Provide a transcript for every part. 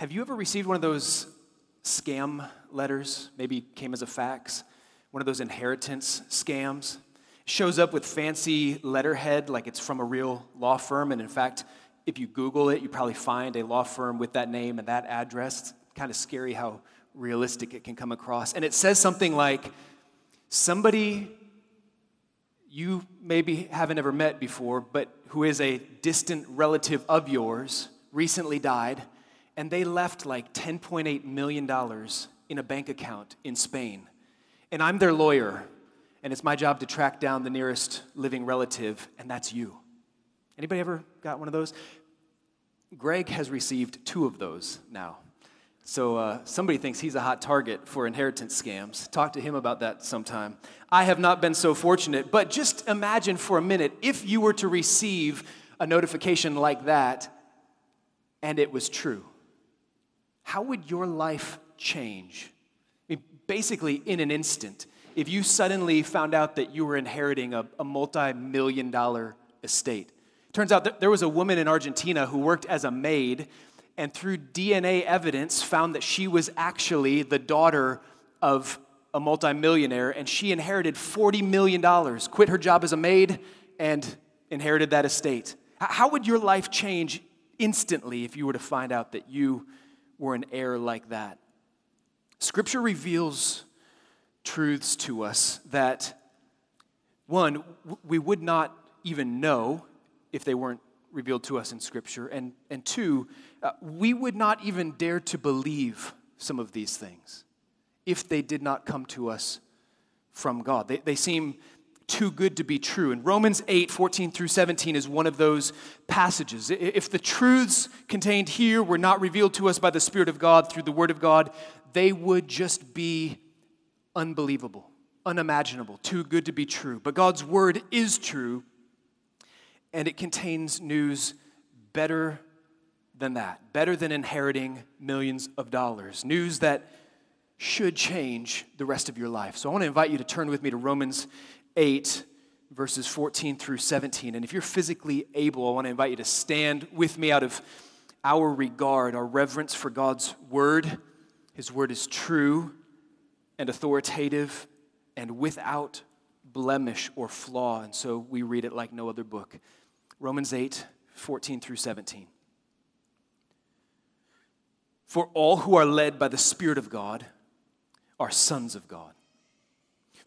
Have you ever received one of those scam letters? Maybe came as a fax, one of those inheritance scams. Shows up with fancy letterhead like it's from a real law firm. And in fact, if you Google it, you probably find a law firm with that name and that address. It's kind of scary how realistic it can come across. And it says something like, somebody you maybe haven't ever met before, but who is a distant relative of yours, recently died, and they left like $10.8 million in a bank account in Spain. And I'm their lawyer, and it's my job to track down the nearest living relative, and that's you. Anybody ever got one of those? Greg has received two of those now. So uh, somebody thinks he's a hot target for inheritance scams. Talk to him about that sometime. I have not been so fortunate, but just imagine for a minute if you were to receive a notification like that and it was true. How would your life change? I mean, basically, in an instant, if you suddenly found out that you were inheriting a, a multi million dollar estate. Turns out there was a woman in Argentina who worked as a maid and through DNA evidence found that she was actually the daughter of a multimillionaire and she inherited $40 million, quit her job as a maid, and inherited that estate. How would your life change instantly if you were to find out that you were an heir like that? Scripture reveals truths to us that, one, we would not even know if they weren't revealed to us in Scripture, and, and two, uh, we would not even dare to believe some of these things if they did not come to us from God. They, they seem too good to be true. And Romans 8, 14 through 17 is one of those passages. If the truths contained here were not revealed to us by the Spirit of God through the Word of God, they would just be unbelievable, unimaginable, too good to be true. But God's Word is true, and it contains news better than that, better than inheriting millions of dollars. News that should change the rest of your life. So I want to invite you to turn with me to Romans 8, verses 14 through 17. And if you're physically able, I want to invite you to stand with me out of our regard, our reverence for God's word. His word is true and authoritative and without blemish or flaw. And so we read it like no other book. Romans 8, 14 through 17. For all who are led by the Spirit of God are sons of God.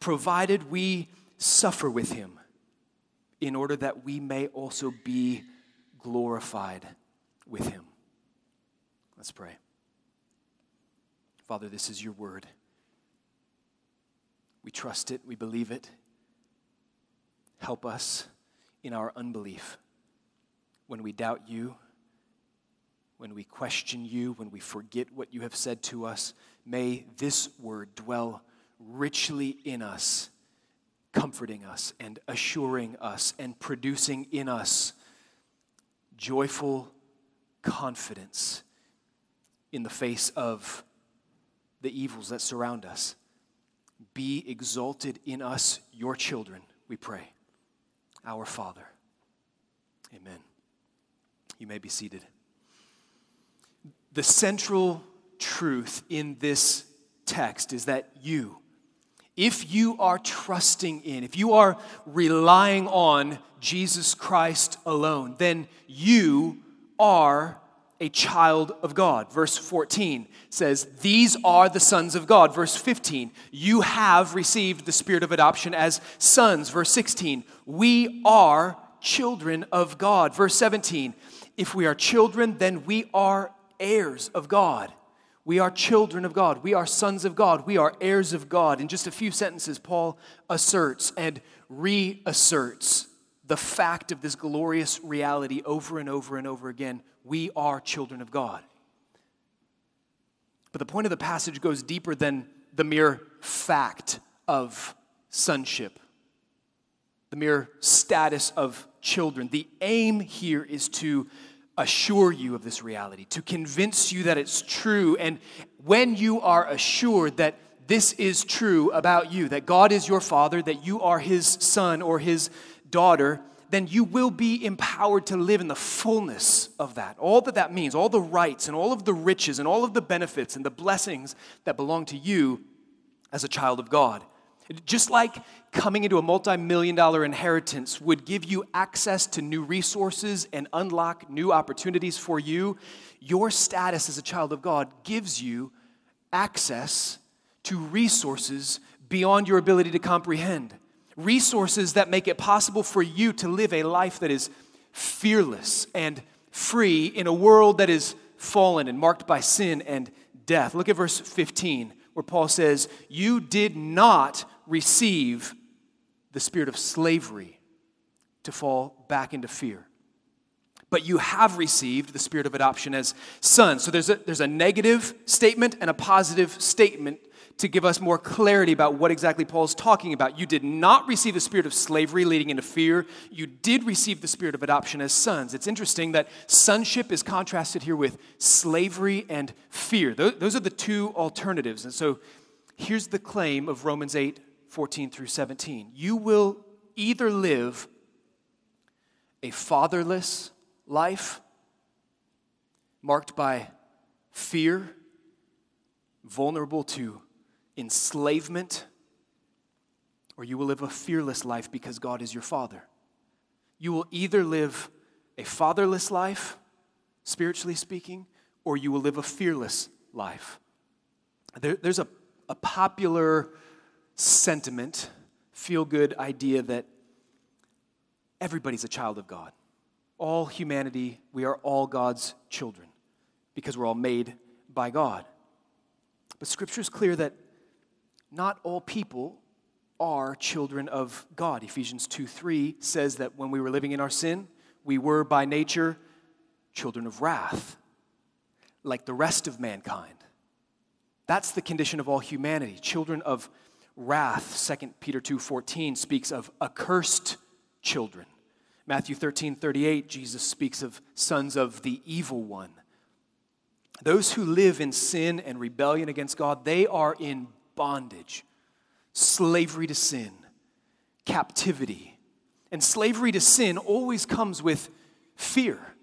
provided we suffer with him, in order that we may also be glorified with him. Let's pray. Father, this is your word. We trust it, we believe it. Help us in our unbelief when we doubt you when we question you, when we forget what you have said to us, may this word dwell richly in us, comforting us and assuring us and producing in us joyful confidence in the face of the evils that surround us. Be exalted in us, your children, we pray. Our Father. Amen. You may be seated the central truth in this text is that you, if you are trusting in, if you are relying on Jesus Christ alone, then you are a child of God. Verse 14 says, These are the sons of God. Verse 15, you have received the spirit of adoption as sons. Verse 16, we are children of God. Verse 17, if we are children, then we are heirs of God. We are children of God. We are sons of God. We are heirs of God. In just a few sentences, Paul asserts and reasserts the fact of this glorious reality over and over and over again. We are children of God. But the point of the passage goes deeper than the mere fact of sonship, the mere status of children. The aim here is to assure you of this reality, to convince you that it's true. And when you are assured that this is true about you, that God is your father, that you are his son or his daughter, then you will be empowered to live in the fullness of that. All that that means, all the rights and all of the riches and all of the benefits and the blessings that belong to you as a child of God. Just like coming into a multi million dollar inheritance would give you access to new resources and unlock new opportunities for you, your status as a child of God gives you access to resources beyond your ability to comprehend. Resources that make it possible for you to live a life that is fearless and free in a world that is fallen and marked by sin and death. Look at verse 15, where Paul says, You did not receive the spirit of slavery to fall back into fear. But you have received the spirit of adoption as sons. So there's a, there's a negative statement and a positive statement to give us more clarity about what exactly Paul's talking about. You did not receive the spirit of slavery leading into fear. You did receive the spirit of adoption as sons. It's interesting that sonship is contrasted here with slavery and fear. Those are the two alternatives. And so here's the claim of Romans 8 14 through 17. You will either live a fatherless life marked by fear, vulnerable to enslavement, or you will live a fearless life because God is your father. You will either live a fatherless life, spiritually speaking, or you will live a fearless life. There, there's a, a popular sentiment, feel good idea that everybody's a child of God. All humanity, we are all God's children because we're all made by God. But Scripture is clear that not all people are children of God. Ephesians 2 3 says that when we were living in our sin, we were by nature children of wrath, like the rest of mankind. That's the condition of all humanity, children of wrath. 2 Peter 2:14 speaks of accursed children. Matthew 13:38 Jesus speaks of sons of the evil one. Those who live in sin and rebellion against God, they are in bondage, slavery to sin, captivity. And slavery to sin always comes with fear.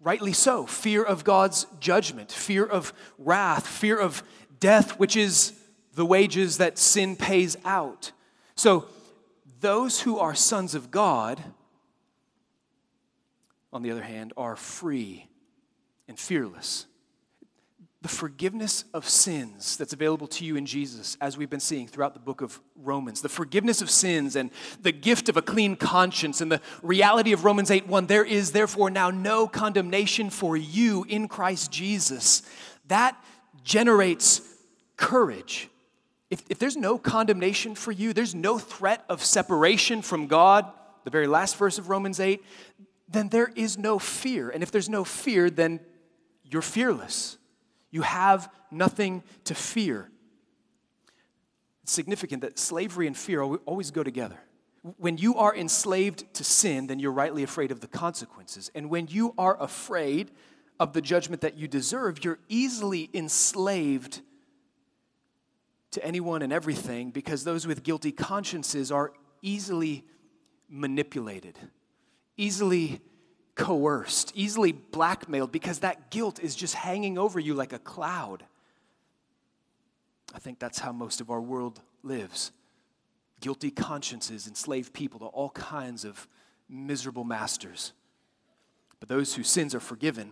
Rightly so. Fear of God's judgment, fear of wrath, fear of death, which is the wages that sin pays out. So, those who are sons of God, on the other hand, are free and fearless. The forgiveness of sins that's available to you in Jesus, as we've been seeing throughout the book of Romans, the forgiveness of sins and the gift of a clean conscience and the reality of Romans 8 1, there is therefore now no condemnation for you in Christ Jesus. That generates courage if, if there's no condemnation for you, there's no threat of separation from God, the very last verse of Romans 8, then there is no fear. And if there's no fear, then you're fearless. You have nothing to fear. It's significant that slavery and fear always go together. When you are enslaved to sin, then you're rightly afraid of the consequences. And when you are afraid of the judgment that you deserve, you're easily enslaved to anyone and everything because those with guilty consciences are easily manipulated, easily coerced, easily blackmailed because that guilt is just hanging over you like a cloud. I think that's how most of our world lives. Guilty consciences enslave people to all kinds of miserable masters. But those whose sins are forgiven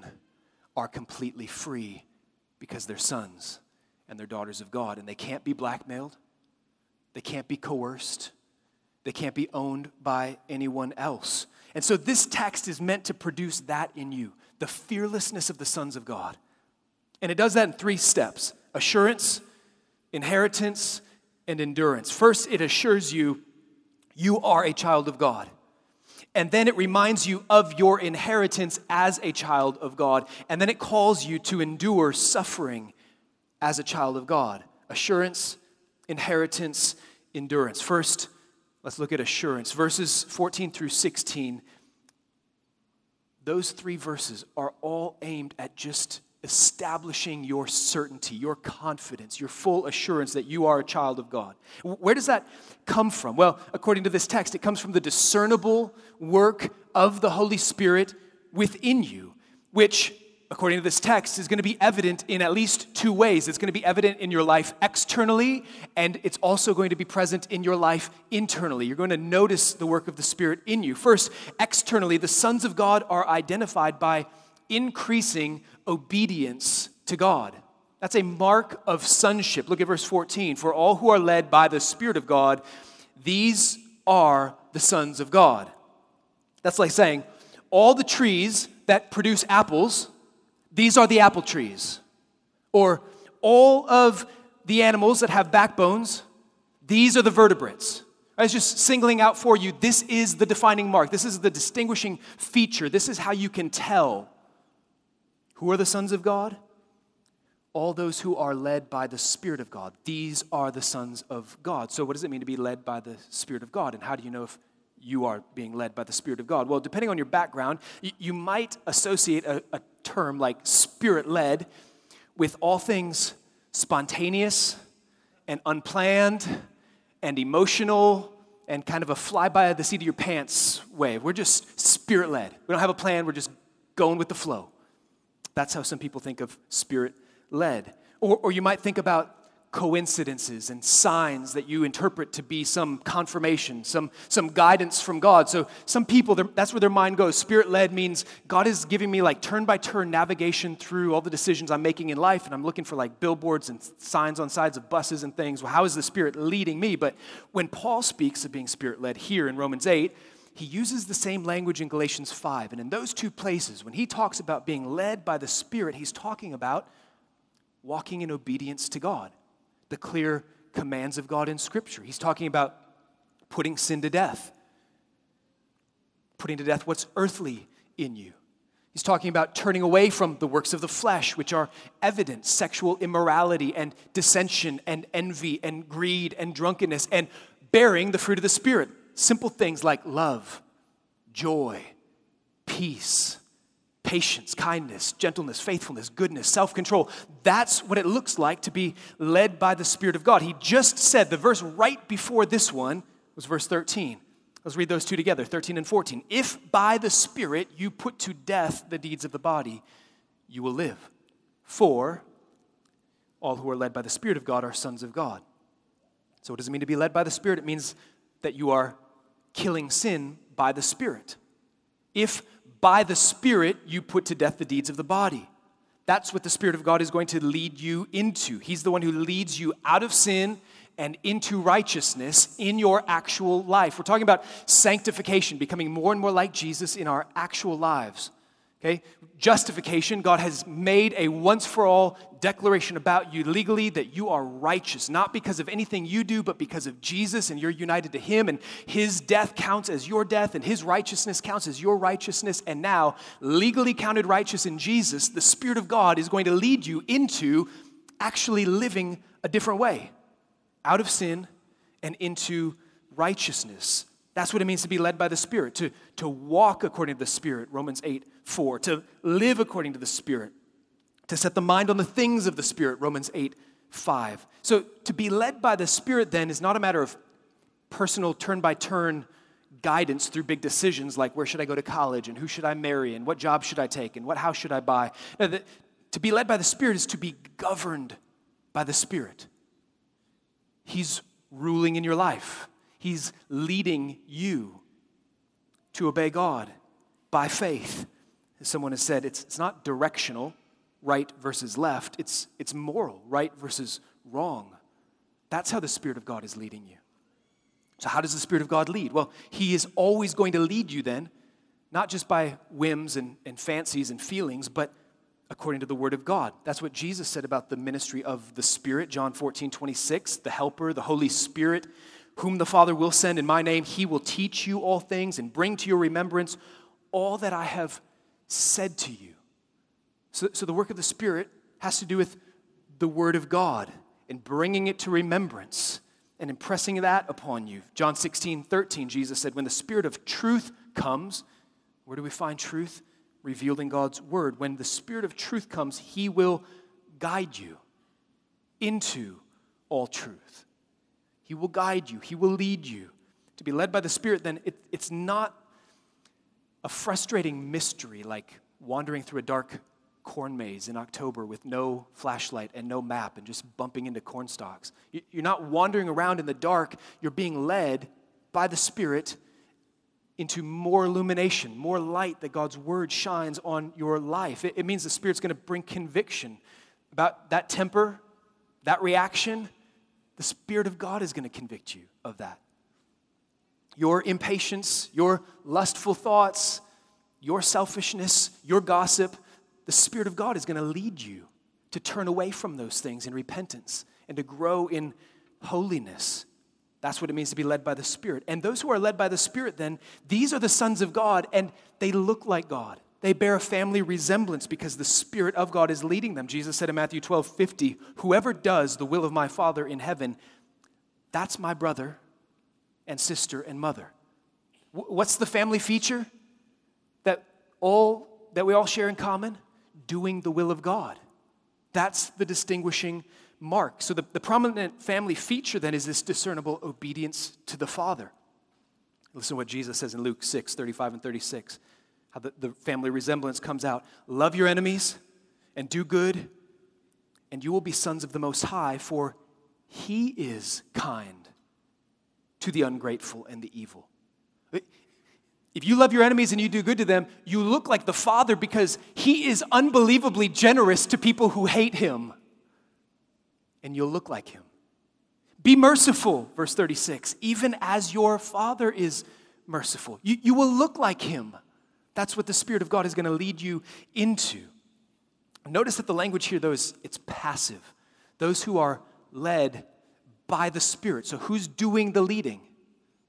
are completely free because they're sons and they're daughters of God. And they can't be blackmailed, they can't be coerced, they can't be owned by anyone else. And so this text is meant to produce that in you the fearlessness of the sons of God. And it does that in three steps assurance, inheritance, and endurance. First, it assures you you are a child of God. And then it reminds you of your inheritance as a child of God. And then it calls you to endure suffering as a child of God. Assurance, inheritance, endurance. First, let's look at assurance. Verses 14 through 16. Those three verses are all aimed at just establishing your certainty, your confidence, your full assurance that you are a child of God. Where does that come from? Well, according to this text, it comes from the discernible work of the Holy Spirit within you, which, according to this text, is going to be evident in at least two ways. It's going to be evident in your life externally, and it's also going to be present in your life internally. You're going to notice the work of the Spirit in you. First, externally, the sons of God are identified by increasing obedience to God. That's a mark of sonship. Look at verse 14. For all who are led by the Spirit of God, these are the sons of God. That's like saying, all the trees that produce apples, these are the apple trees. Or all of the animals that have backbones, these are the vertebrates. I was just singling out for you this is the defining mark. This is the distinguishing feature. This is how you can tell who are the sons of God? All those who are led by the Spirit of God. These are the sons of God. So, what does it mean to be led by the Spirit of God? And how do you know if you are being led by the Spirit of God? Well, depending on your background, you might associate a, a term like spirit led with all things spontaneous and unplanned and emotional and kind of a fly by the seat of your pants way. We're just spirit led. We don't have a plan, we're just going with the flow. That's how some people think of spirit led. Or, or you might think about coincidences and signs that you interpret to be some confirmation, some, some guidance from God. So, some people, that's where their mind goes. Spirit led means God is giving me like turn by turn navigation through all the decisions I'm making in life, and I'm looking for like billboards and signs on sides of buses and things. Well, how is the Spirit leading me? But when Paul speaks of being Spirit led here in Romans 8, he uses the same language in Galatians 5. And in those two places, when he talks about being led by the Spirit, he's talking about walking in obedience to God, the clear commands of God in Scripture. He's talking about putting sin to death, putting to death what's earthly in you. He's talking about turning away from the works of the flesh, which are evident sexual immorality and dissension and envy and greed and drunkenness, and bearing the fruit of the Spirit Simple things like love, joy, peace, patience, kindness, gentleness, faithfulness, goodness, self control. That's what it looks like to be led by the Spirit of God. He just said, the verse right before this one was verse 13. Let's read those two together 13 and 14. If by the Spirit you put to death the deeds of the body, you will live. For all who are led by the Spirit of God are sons of God. So, what does it mean to be led by the Spirit? It means that you are killing sin by the Spirit. If by the Spirit you put to death the deeds of the body, that's what the Spirit of God is going to lead you into. He's the one who leads you out of sin and into righteousness in your actual life. We're talking about sanctification, becoming more and more like Jesus in our actual lives. Okay? Justification, God has made a once for all declaration about you legally that you are righteous, not because of anything you do, but because of Jesus and you're united to Him, and His death counts as your death, and His righteousness counts as your righteousness. And now, legally counted righteous in Jesus, the Spirit of God is going to lead you into actually living a different way out of sin and into righteousness. That's what it means to be led by the Spirit, to, to walk according to the Spirit, Romans 8 4, to live according to the Spirit, to set the mind on the things of the Spirit, Romans 8 5. So to be led by the Spirit then is not a matter of personal turn by turn guidance through big decisions like where should I go to college and who should I marry and what job should I take and what house should I buy. No, the, to be led by the Spirit is to be governed by the Spirit. He's ruling in your life. He's leading you to obey God by faith. As someone has said, it's, it's not directional, right versus left, it's, it's moral, right versus wrong. That's how the Spirit of God is leading you. So, how does the Spirit of God lead? Well, He is always going to lead you then, not just by whims and, and fancies and feelings, but according to the Word of God. That's what Jesus said about the ministry of the Spirit, John 14, 26, the Helper, the Holy Spirit whom the Father will send in my name, he will teach you all things and bring to your remembrance all that I have said to you. So, so the work of the Spirit has to do with the Word of God and bringing it to remembrance and impressing that upon you. John 16, 13, Jesus said, When the Spirit of truth comes, where do we find truth? Revealed in God's Word. When the Spirit of truth comes, He will guide you into all truth. He will guide you, He will lead you. To be led by the Spirit, then it, it's not a frustrating mystery like wandering through a dark corn maze in October with no flashlight and no map and just bumping into corn stalks. You're not wandering around in the dark, you're being led by the Spirit into more illumination, more light that God's Word shines on your life. It, means the Spirit's going to bring conviction about that temper, that reaction. The Spirit of God is going to convict you of that. Your impatience, your lustful thoughts, your selfishness, your gossip, the Spirit of God is going to lead you to turn away from those things in repentance and to grow in holiness. That's what it means to be led by the Spirit. And those who are led by the Spirit, then, these are the sons of God, and they look like God. They bear a family resemblance because the Spirit of God is leading them. Jesus said in Matthew 12 50, Whoever does the will of my Father in heaven, that's my brother and sister and mother. What's the family feature that all that we all share in common? doing the will of God. That's the distinguishing mark. So, the, the prominent family feature then is this discernible obedience to the Father. Listen to what Jesus says in Luke 6 35 and 36, how the, the family resemblance comes out. Love your enemies and do good, and you will be sons of the Most High, for He is kind to the ungrateful and the evil. If you love your enemies and you do good to them, you look like the Father because He is unbelievably generous to people who hate Him. And you'll look like Him. Be merciful, verse 36, even as your Father is merciful. You, you will look like Him. That's what the Spirit of God is going to lead you into. Notice that the language here, though, is it's passive. Those who are led by the Spirit. So who's doing the leading?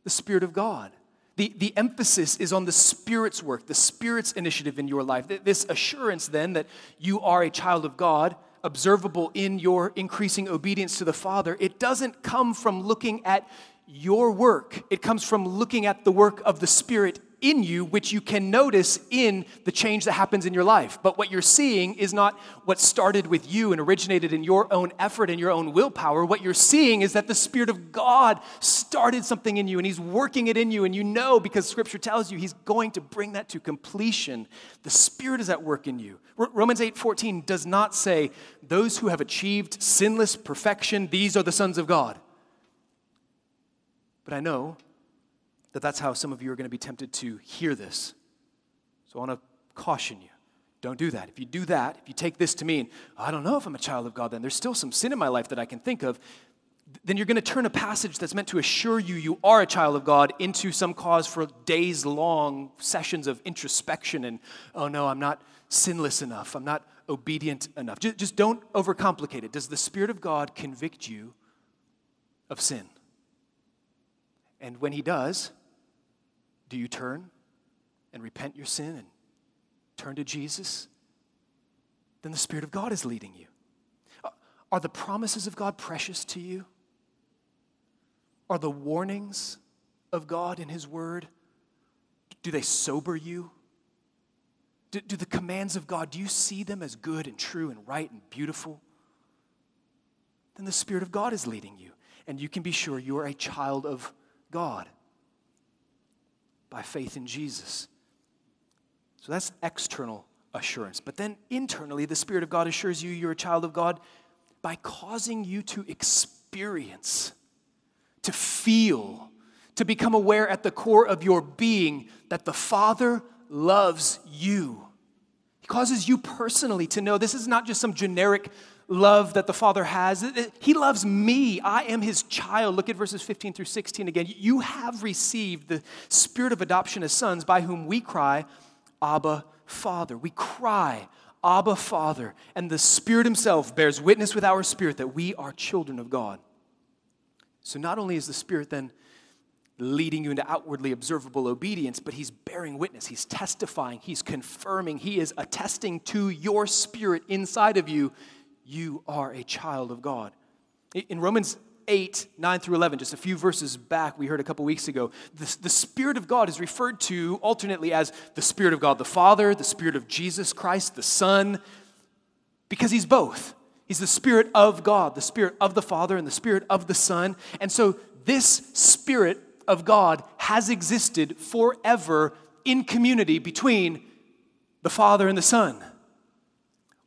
The Spirit of God. The, the emphasis is on the Spirit's work, the Spirit's initiative in your life. This assurance, then, that you are a child of God, observable in your increasing obedience to the Father, it doesn't come from looking at your work, it comes from looking at the work of the Spirit in you, which you can notice in the change that happens in your life. But what you're seeing is not what started with you and originated in your own effort and your own willpower. What you're seeing is that the Spirit of God started something in you and He's working it in you. And you know because Scripture tells you He's going to bring that to completion. The Spirit is at work in you. Romans 8 14 does not say, Those who have achieved sinless perfection, these are the sons of God. But I know that that's how some of you are going to be tempted to hear this. So I want to caution you. Don't do that. If you do that, if you take this to mean, I don't know if I'm a child of God, then there's still some sin in my life that I can think of, then you're going to turn a passage that's meant to assure you you are a child of God into some cause for days long sessions of introspection and, oh no, I'm not sinless enough. I'm not obedient enough. Just, just don't overcomplicate it. Does the Spirit of God convict you of sin? And when He does, do you turn and repent your sin and turn to Jesus? Then the Spirit of God is leading you. Are the promises of God precious to you? Are the warnings of God in His Word, do they sober you? Do, do, the commands of God, do you see them as good and true and right and beautiful? Then the Spirit of God is leading you, and you can be sure you are a child of God by faith in Jesus. So that's external assurance. But then internally, the Spirit of God assures you you're a child of God by causing you to experience, to feel, to become aware at the core of your being that the Father loves you. He causes you personally to know this is not just some generic love that the Father has. He loves me. I am His child. Look at verses 15 through 16 again. You have received the spirit of adoption as sons by whom we cry, Abba, Father. We cry, Abba, Father. And the Spirit Himself bears witness with our spirit that we are children of God. So not only is the Spirit then leading you into outwardly observable obedience, but he's bearing witness, he's testifying, he's confirming, he is attesting to your spirit inside of you. You are a child of God. In Romans 8, 9 through 11, just a few verses back, we heard a couple weeks ago, the, the Spirit of God is referred to alternately as the Spirit of God the Father, the Spirit of Jesus Christ, the Son, because He's both. He's the Spirit of God, the Spirit of the Father, and the Spirit of the Son. And so this Spirit of God has existed forever in community between the Father and the Son.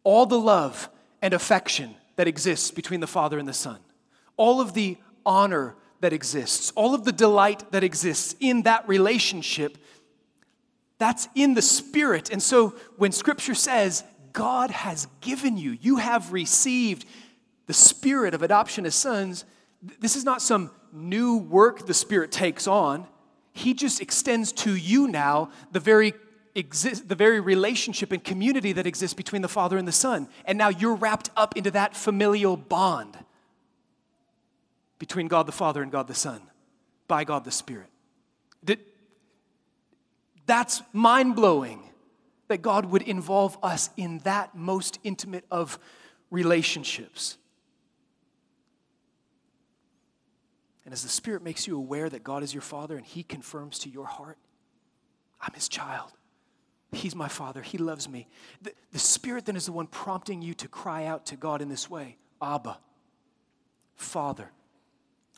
All the love and affection that exists between the Father and the Son all of the honor that exists, all of the delight that exists in that relationship, that's in the Spirit. And so when Scripture says, God has given you, you have received the Spirit of adoption as sons, this is not some new work the Spirit takes on. He just extends to you now the very exist, the very relationship and community that exists between the Father and the Son. And now you're wrapped up into that familial bond between God the Father and God the Son by God the Spirit. That's mind blowing that God would involve us in that most intimate of relationships. And as the Spirit makes you aware that God is your Father and He confirms to your heart, I'm His child. He's my Father. He loves me. The, the Spirit then is the one prompting you to cry out to God in this way Abba, Father.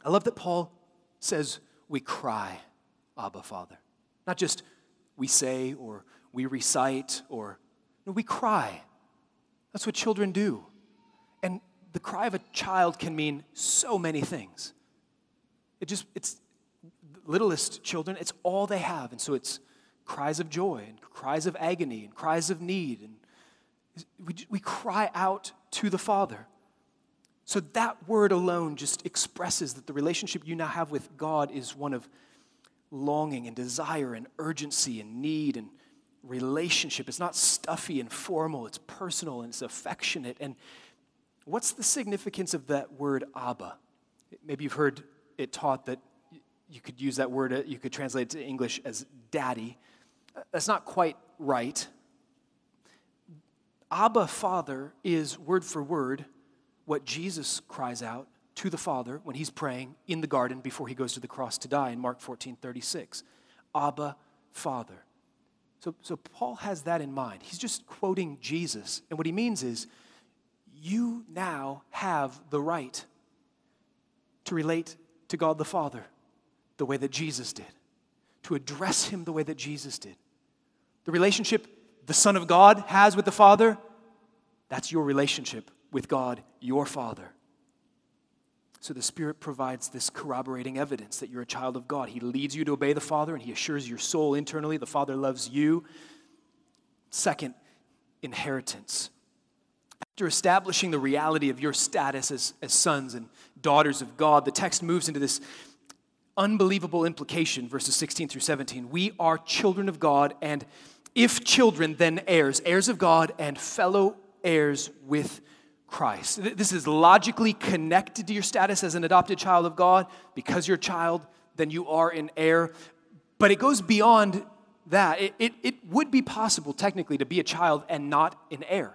I love that Paul says we cry, Abba, Father. Not just we say or we recite or no, we cry. That's what children do. And the cry of a child can mean so many things. It just, it's littlest children, it's all they have. And so it's cries of joy and cries of agony and cries of need. And we, we cry out to the Father. So that word alone just expresses that the relationship you now have with God is one of longing and desire and urgency and need and relationship. It's not stuffy and formal, it's personal and it's affectionate. And what's the significance of that word Abba? Maybe you've heard it taught that you could use that word, uh, you could translate it to English as daddy. That's not quite right. Abba, Father, is word for word what Jesus cries out to the Father when he's praying in the garden before he goes to the cross to die in Mark 14 36. Abba, Father. So, so Paul has that in mind. He's just quoting Jesus. And what he means is, you now have the right to relate to God the Father the way that Jesus did, to address him the way that Jesus did. The relationship the Son of God has with the Father, that's your relationship with God, your Father. So the Spirit provides this corroborating evidence that you're a child of God. He leads you to obey the Father, and He assures your soul internally the Father loves you. Second, inheritance. After establishing the reality of your status as, as sons and daughters of God, the text moves into this unbelievable implication, verses 16 through 17. We are children of God, and if children, then heirs, heirs of God, and fellow heirs with Christ. This is logically connected to your status as an adopted child of God. Because you're a child, then you are an heir. But it goes beyond that. It, it, it would be possible, technically, to be a child and not an heir,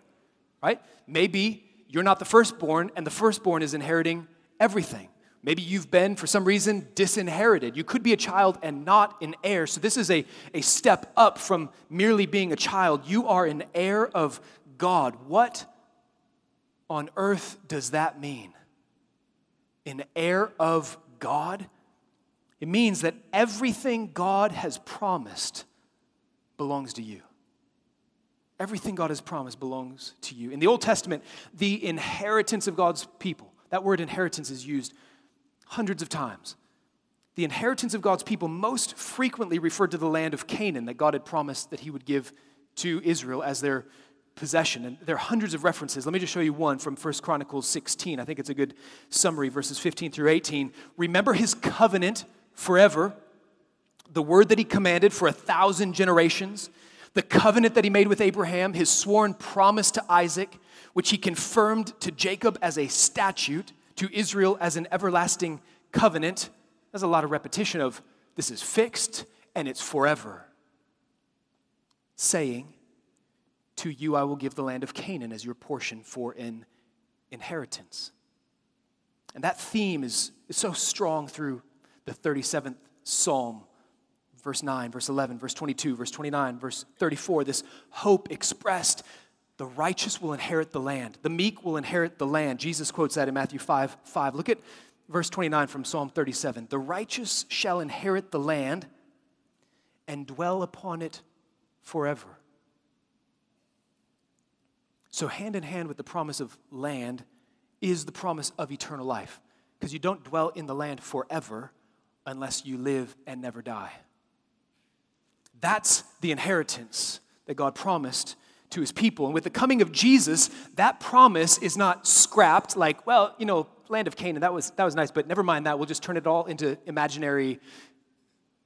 right? Maybe you're not the firstborn, and the firstborn is inheriting everything. Maybe you've been, for some reason, disinherited. You could be a child and not an heir. So, this is a, a step up from merely being a child. You are an heir of God. What on earth does that mean? An heir of God? It means that everything God has promised belongs to you. Everything God has promised belongs to you. In the Old Testament, the inheritance of God's people, that word inheritance is used hundreds of times. The inheritance of God's people most frequently referred to the land of Canaan that God had promised that He would give to Israel as their possession. And there are hundreds of references. Let me just show you one from 1 Chronicles 16. I think it's a good summary, verses 15 through 18. Remember his covenant forever, the word that he commanded for a thousand generations, the covenant that he made with Abraham, his sworn promise to Isaac, which he confirmed to Jacob as a statute, to Israel as an everlasting covenant. There's a lot of repetition of This is fixed and it's forever. Saying, To you I will give the land of Canaan as your portion for an inheritance. And that theme is, is so strong through the 37th Psalm, verse 9, verse 11, verse 22, verse 29, verse 34. This hope expressed the righteous will inherit the land, the meek will inherit the land. Jesus quotes that in Matthew 5 5. Look at verse 29 from Psalm 37. The righteous shall inherit the land and dwell upon it forever. So, hand in hand with the promise of land is the promise of eternal life, because you don't dwell in the land forever unless you live and never die. That's the inheritance that God promised to his people. And with the coming of Jesus, that promise is not scrapped like, well, you know, land of Canaan, that was, that was nice, but never mind that. We'll just turn it all into imaginary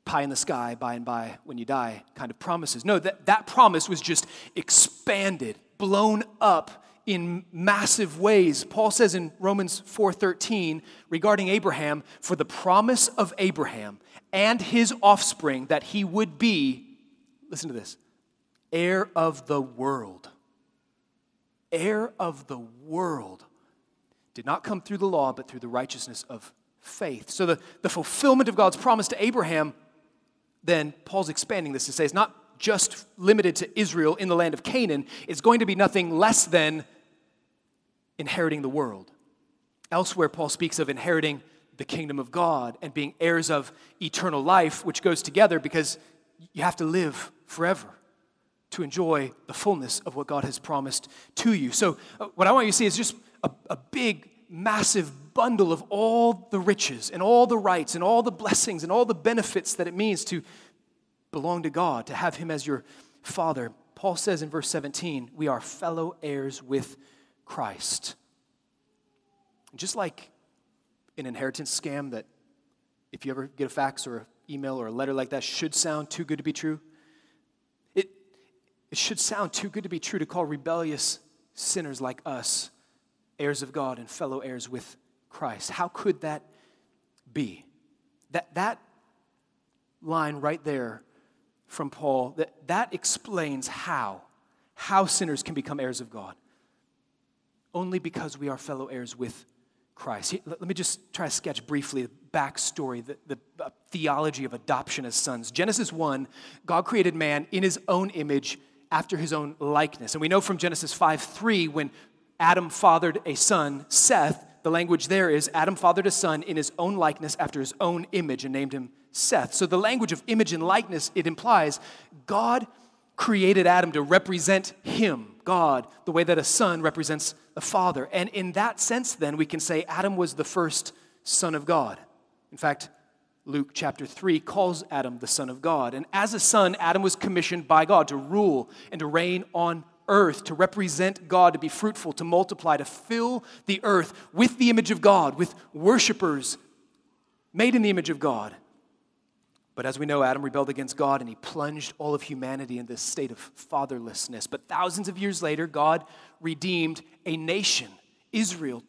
pie in the sky by and by when you die kind of promises. No, that, that promise was just expanded, blown up in massive ways. Paul says in Romans 4:13 regarding Abraham, for the promise of Abraham and his offspring that he would be, listen to this, heir of the world. Heir of the world did not come through the law, but through the righteousness of faith. So the, the fulfillment of God's promise to Abraham, then Paul's expanding this to say it's not just limited to Israel in the land of Canaan, it's going to be nothing less than inheriting the world. Elsewhere, Paul speaks of inheriting the kingdom of God and being heirs of eternal life, which goes together because you have to live forever to enjoy the fullness of what God has promised to you. So, uh, what I want you to see is just a, a big, massive bundle of all the riches and all the rights and all the blessings and all the benefits that it means to belong to God, to have Him as your Father. Paul says in verse 17, we are fellow heirs with Christ. Just like an inheritance scam that if you ever get a fax or an email or a letter like that should sound too good to be true, it should sound too good to be true to call rebellious sinners like us heirs of God and fellow heirs with Christ. How could that be? That, that line right there from Paul, that, that explains how, how sinners can become heirs of God only because we are fellow heirs with Christ. Let me just try to sketch briefly the backstory, the, the uh, theology of adoption as sons. Genesis 1, God created man in his own image after his own likeness. And we know from Genesis 5 3, when Adam fathered a son, Seth, the language there is Adam fathered a son in his own likeness after his own image and named him Seth. So the language of image and likeness, it implies God created Adam to represent him, God, the way that a son represents a father. And in that sense, then, we can say Adam was the first son of God. In fact, Luke chapter 3 calls Adam the son of God. And as a son, Adam was commissioned by God to rule and to reign on earth, to represent God, to be fruitful, to multiply, to fill the earth with the image of God, with worshipers made in the image of God. But as we know, Adam rebelled against God and he plunged all of humanity in this state of fatherlessness. But thousands of years later, God redeemed a nation, Israel,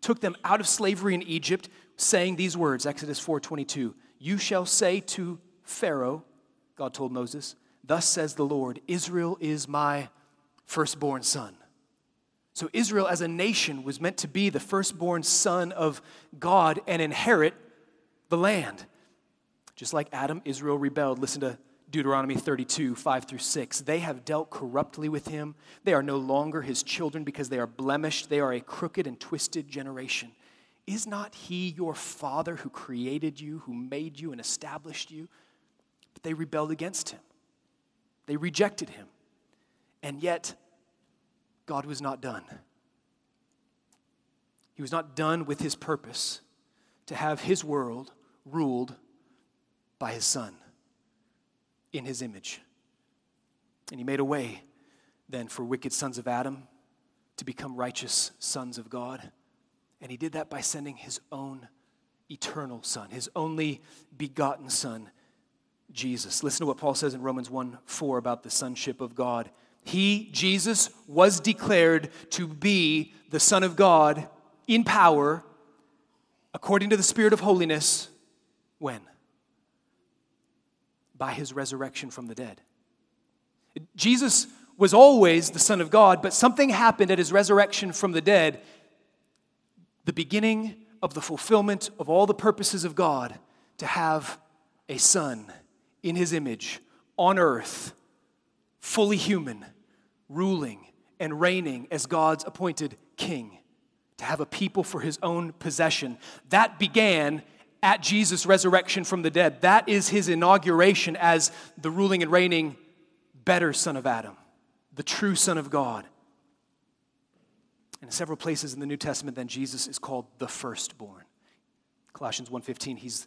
took them out of slavery in Egypt, saying these words, Exodus 4:22, "You shall say to Pharaoh, God told Moses, thus says the Lord, Israel is my firstborn son." So Israel as a nation was meant to be the firstborn son of God and inherit the land. Just like Adam, Israel rebelled. Listen to Deuteronomy 32, 5 through 6. They have dealt corruptly with him. They are no longer his children because they are blemished. They are a crooked and twisted generation. Is not he your father who created you, who made you and established you? But they rebelled against him. They rejected him. And yet, God was not done. He was not done with his purpose to have his world ruled by his son in his image. And he made a way then for wicked sons of Adam to become righteous sons of God. And he did that by sending his own eternal son, his only begotten son, Jesus. Listen to what Paul says in Romans 1 4 about the sonship of God. He, Jesus, was declared to be the Son of God in power according to the Spirit of holiness when? by his resurrection from the dead. Jesus was always the Son of God, but something happened at his resurrection from the dead, the beginning of the fulfillment of all the purposes of God to have a Son in his image on earth, fully human, ruling and reigning as God's appointed king, to have a people for his own possession. That began at Jesus' resurrection from the dead. That is his inauguration as the ruling and reigning better Son of Adam, the true Son of God. In several places in the New Testament, then Jesus is called the firstborn. Colossians 1:15, he's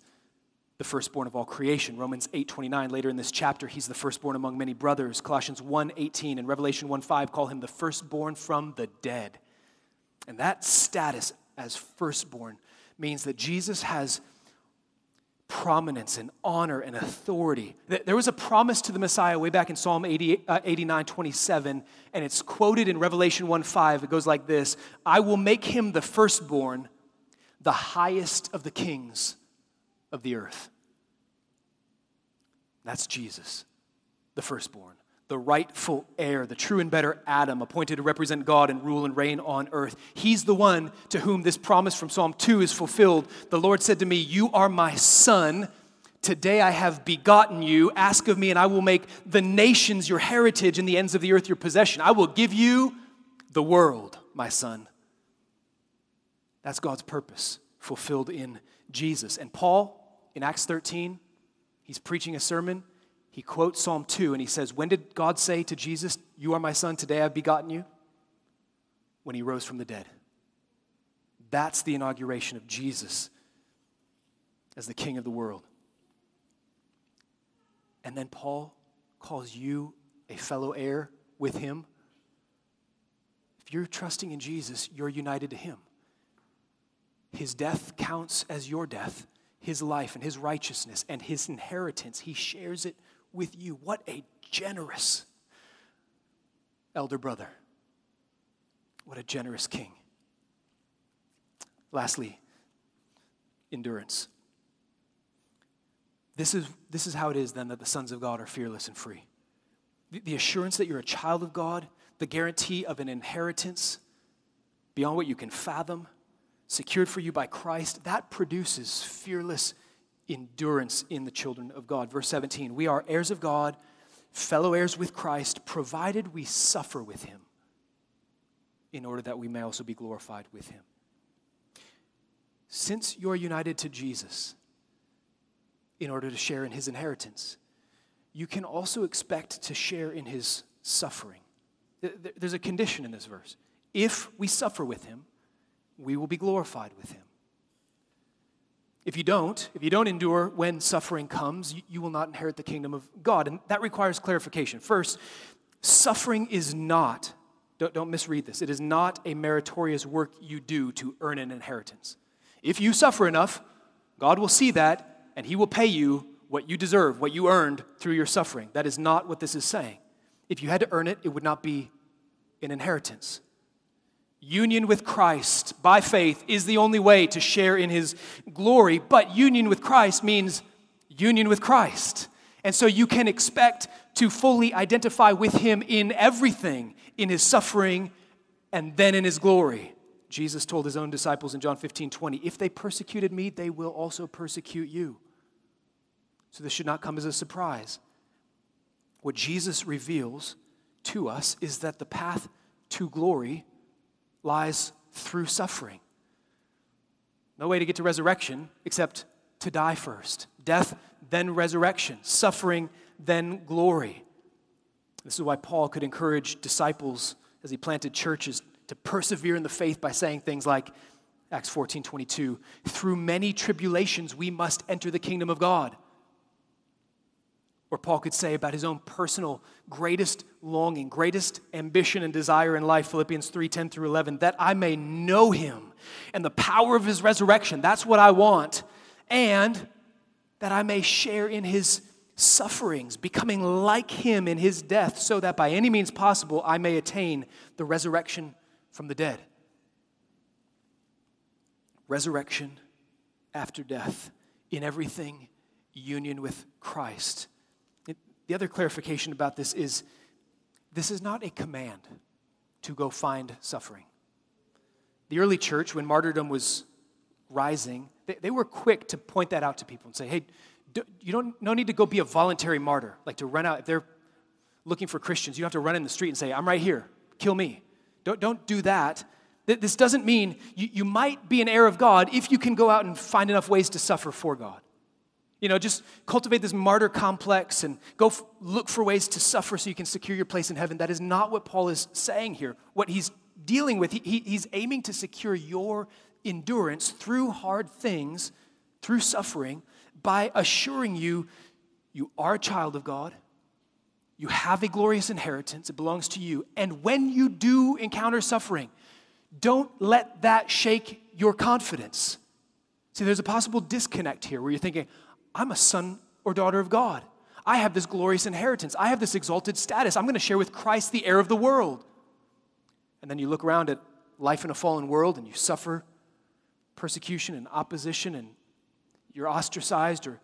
the firstborn of all creation. Romans 8:29 later in this chapter, he's the firstborn among many brothers. Colossians 1:18 and Revelation 1:5 call him the firstborn from the dead. And that status as firstborn means that Jesus has prominence and honor and authority. There was a promise to the Messiah way back in Psalm 80, uh, 89 27, and it's quoted in Revelation 1 5. It goes like this I will make him the firstborn, the highest of the kings of the earth. That's Jesus, the firstborn, the rightful heir, the true and better Adam, appointed to represent God and rule and reign on earth. He's the one to whom this promise from Psalm 2 is fulfilled. The Lord said to me, You are my son. Today I have begotten you. Ask of me, and I will make the nations your heritage and the ends of the earth your possession. I will give you the world, my son. That's God's purpose fulfilled in Jesus. And Paul, in Acts 13, he's preaching a sermon. He quotes Psalm 2 and he says, When did God say to Jesus, You are my son, today I've begotten you? When he rose from the dead. That's the inauguration of Jesus as the king of the world. And then Paul calls you a fellow heir with him. If you're trusting in Jesus, you're united to him. His death counts as your death, his life and his righteousness and his inheritance. He shares it with you. What a generous elder brother. What a generous king. Lastly, endurance. This is, this is how it is then that the sons of God are fearless and free. The, the assurance that you're a child of God, the guarantee of an inheritance beyond what you can fathom, secured for you by Christ, that produces fearless endurance in the children of God. Verse 17 We are heirs of God, fellow heirs with Christ, provided we suffer with him, in order that we may also be glorified with him. Since you're united to Jesus, in order to share in his inheritance, you can also expect to share in his suffering. There's a condition in this verse. If we suffer with him, we will be glorified with him. If you don't, if you don't endure when suffering comes, you, you, will not inherit the kingdom of God. And that requires clarification. First, suffering is not, don't, don't misread this, it is not a meritorious work you do to earn an inheritance. If you suffer enough, God will see that and He will pay you what you deserve, what you earned through your suffering. That is not what this is saying. If you had to earn it, it would not be an inheritance. Union with Christ by faith is the only way to share in his glory, but union with Christ means union with Christ. And so you can expect to fully identify with him in everything, in his suffering and then in his glory. Jesus told his own disciples in John 15 20, if they persecuted me, they will also persecute you. So this should not come as a surprise. What Jesus reveals to us is that the path to glory lies through suffering. No way to get to resurrection except to die first. Death, then resurrection. Suffering, then glory. This is why Paul could encourage disciples as he planted churches to persevere in the faith by saying things like Acts 14 22, through many tribulations we must enter the kingdom of God. Or Paul could say about his own personal greatest longing, greatest ambition and desire in life, Philippians 3 10 through 11, that I may know him and the power of his resurrection. That's what I want. And that I may share in his sufferings, becoming like him in his death, so that by any means possible I may attain the resurrection from the dead. Resurrection after death, in everything, union with Christ the other clarification about this is this is not a command to go find suffering. The early church, when martyrdom was rising, they, they were quick to point that out to people and say, hey, do, you don't no need to go be a voluntary martyr, like to run out. If they're looking for Christians, you don't have to run in the street and say, I'm right here, kill me. Don't, don't do that. This doesn't mean you, you might be an heir of God if you can go out and find enough ways to suffer for God. You know, just cultivate this martyr complex and go f- look for ways to suffer so you can secure your place in heaven. That is not what Paul is saying here. What he's dealing with, he, he, he's aiming to secure your endurance through hard things, through suffering, by assuring you you are a child of God, you have a glorious inheritance, it belongs to you. And when you do encounter suffering, don't let that shake your confidence. See, there's a possible disconnect here where you're thinking, I'm a son or daughter of God. I have this glorious inheritance. I have this exalted status. I'm going to share with Christ the heir of the world. And then you look around at life in a fallen world and you suffer persecution and opposition and you're ostracized or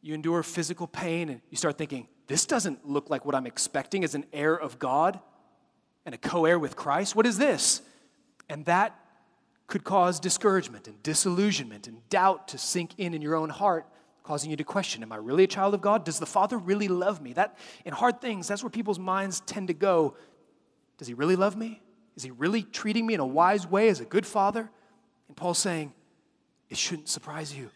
you endure physical pain and you start thinking, this doesn't look like what I'm expecting as an heir of God and a co heir with Christ. What is this? And that could cause discouragement and disillusionment and doubt to sink in in your own heart causing you to question Am I really a child of God? Does the Father really love me? That, in hard things, that's where people's minds tend to go. Does He really love me? Is He really treating me in a wise way as a good Father? And Paul's saying, It shouldn't surprise you.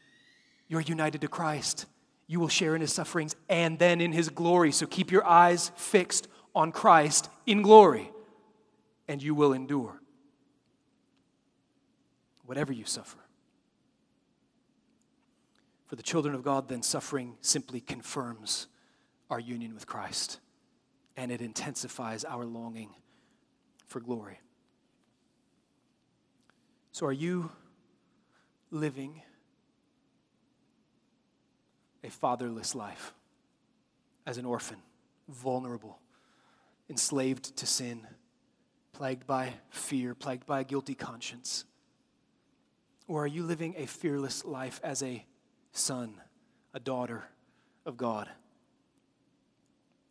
You're united to Christ. You will share in His sufferings and then in His glory. So keep your eyes fixed on Christ in glory, and you will endure. Whatever you suffer. For the children of God, then suffering simply confirms our union with Christ and it intensifies our longing for glory. So, are you living a fatherless life as an orphan, vulnerable, enslaved to sin, plagued by fear, plagued by a guilty conscience? Or are you living a fearless life as a son, a daughter of God.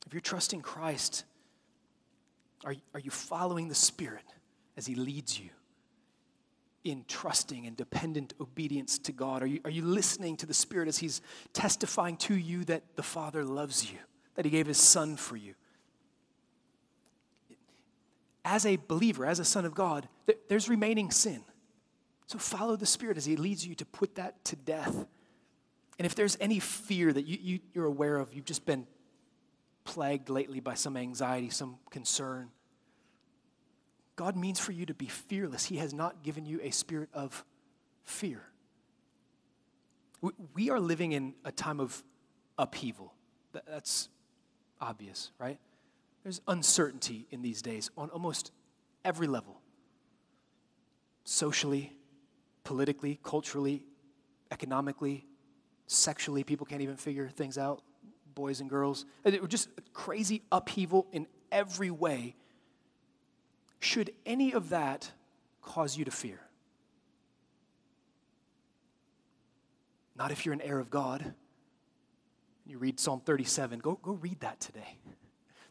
If you're trusting Christ, are, are you following the Spirit as He leads you in trusting and dependent obedience to God? Are you, are you listening to the Spirit as He's testifying to you that the Father loves you, that He gave His Son for you? As a believer, as a son of God, there's remaining sin. So follow the Spirit as He leads you to put that to death and if there's any fear that you, you, you're aware of, you've just been plagued lately by some anxiety, some concern, God means for you to be fearless. He has not given you a spirit of fear. We are living in a time of upheaval. That's obvious, right? There's uncertainty in these days on almost every level socially, politically, culturally, economically, Sexually, people can't even figure things out, boys and girls. It was just crazy upheaval in every way. Should any of that cause you to fear? Not if you're an heir of God. You read Psalm 37. Go, go read that today.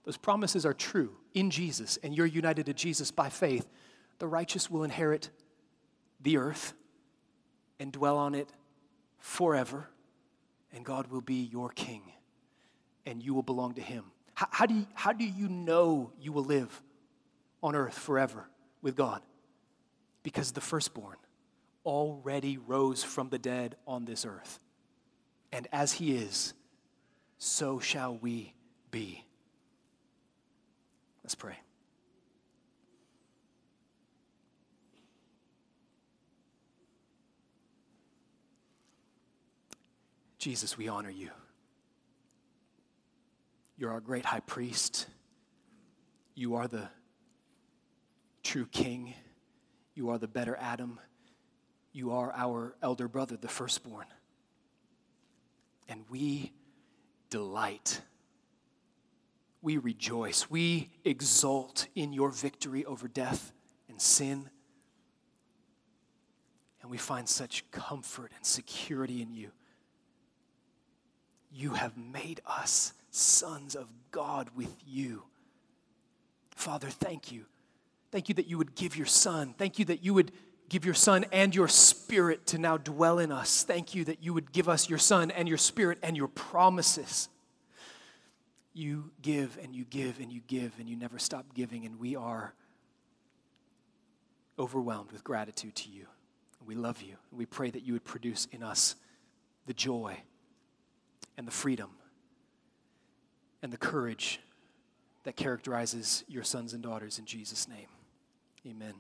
Those promises are true in Jesus, and you're united to Jesus by faith. The righteous will inherit the earth and dwell on it forever and God will be your king, and you will belong to him. How, how, do, you, how do you know you will live on earth forever with God? Because the firstborn already rose from the dead on this earth. And as he is, so shall we be. Let's pray. Jesus, we honor you. You're our great high priest. You are the true king. You are the better Adam. You are our elder brother, the firstborn. And we delight. We rejoice. We exult in your victory over death and sin. And we find such comfort and security in you you have made us sons of God with you. Father, thank you. Thank you that you would give your son. Thank you that you would give your son and your spirit to now dwell in us. Thank you that you would give us your son and your spirit and your promises. You give and you give and you give and you never stop giving, and we are overwhelmed with gratitude to you. We love you. We pray that you would produce in us the joy and the freedom and the courage that characterizes your sons and daughters in Jesus' name. Amen.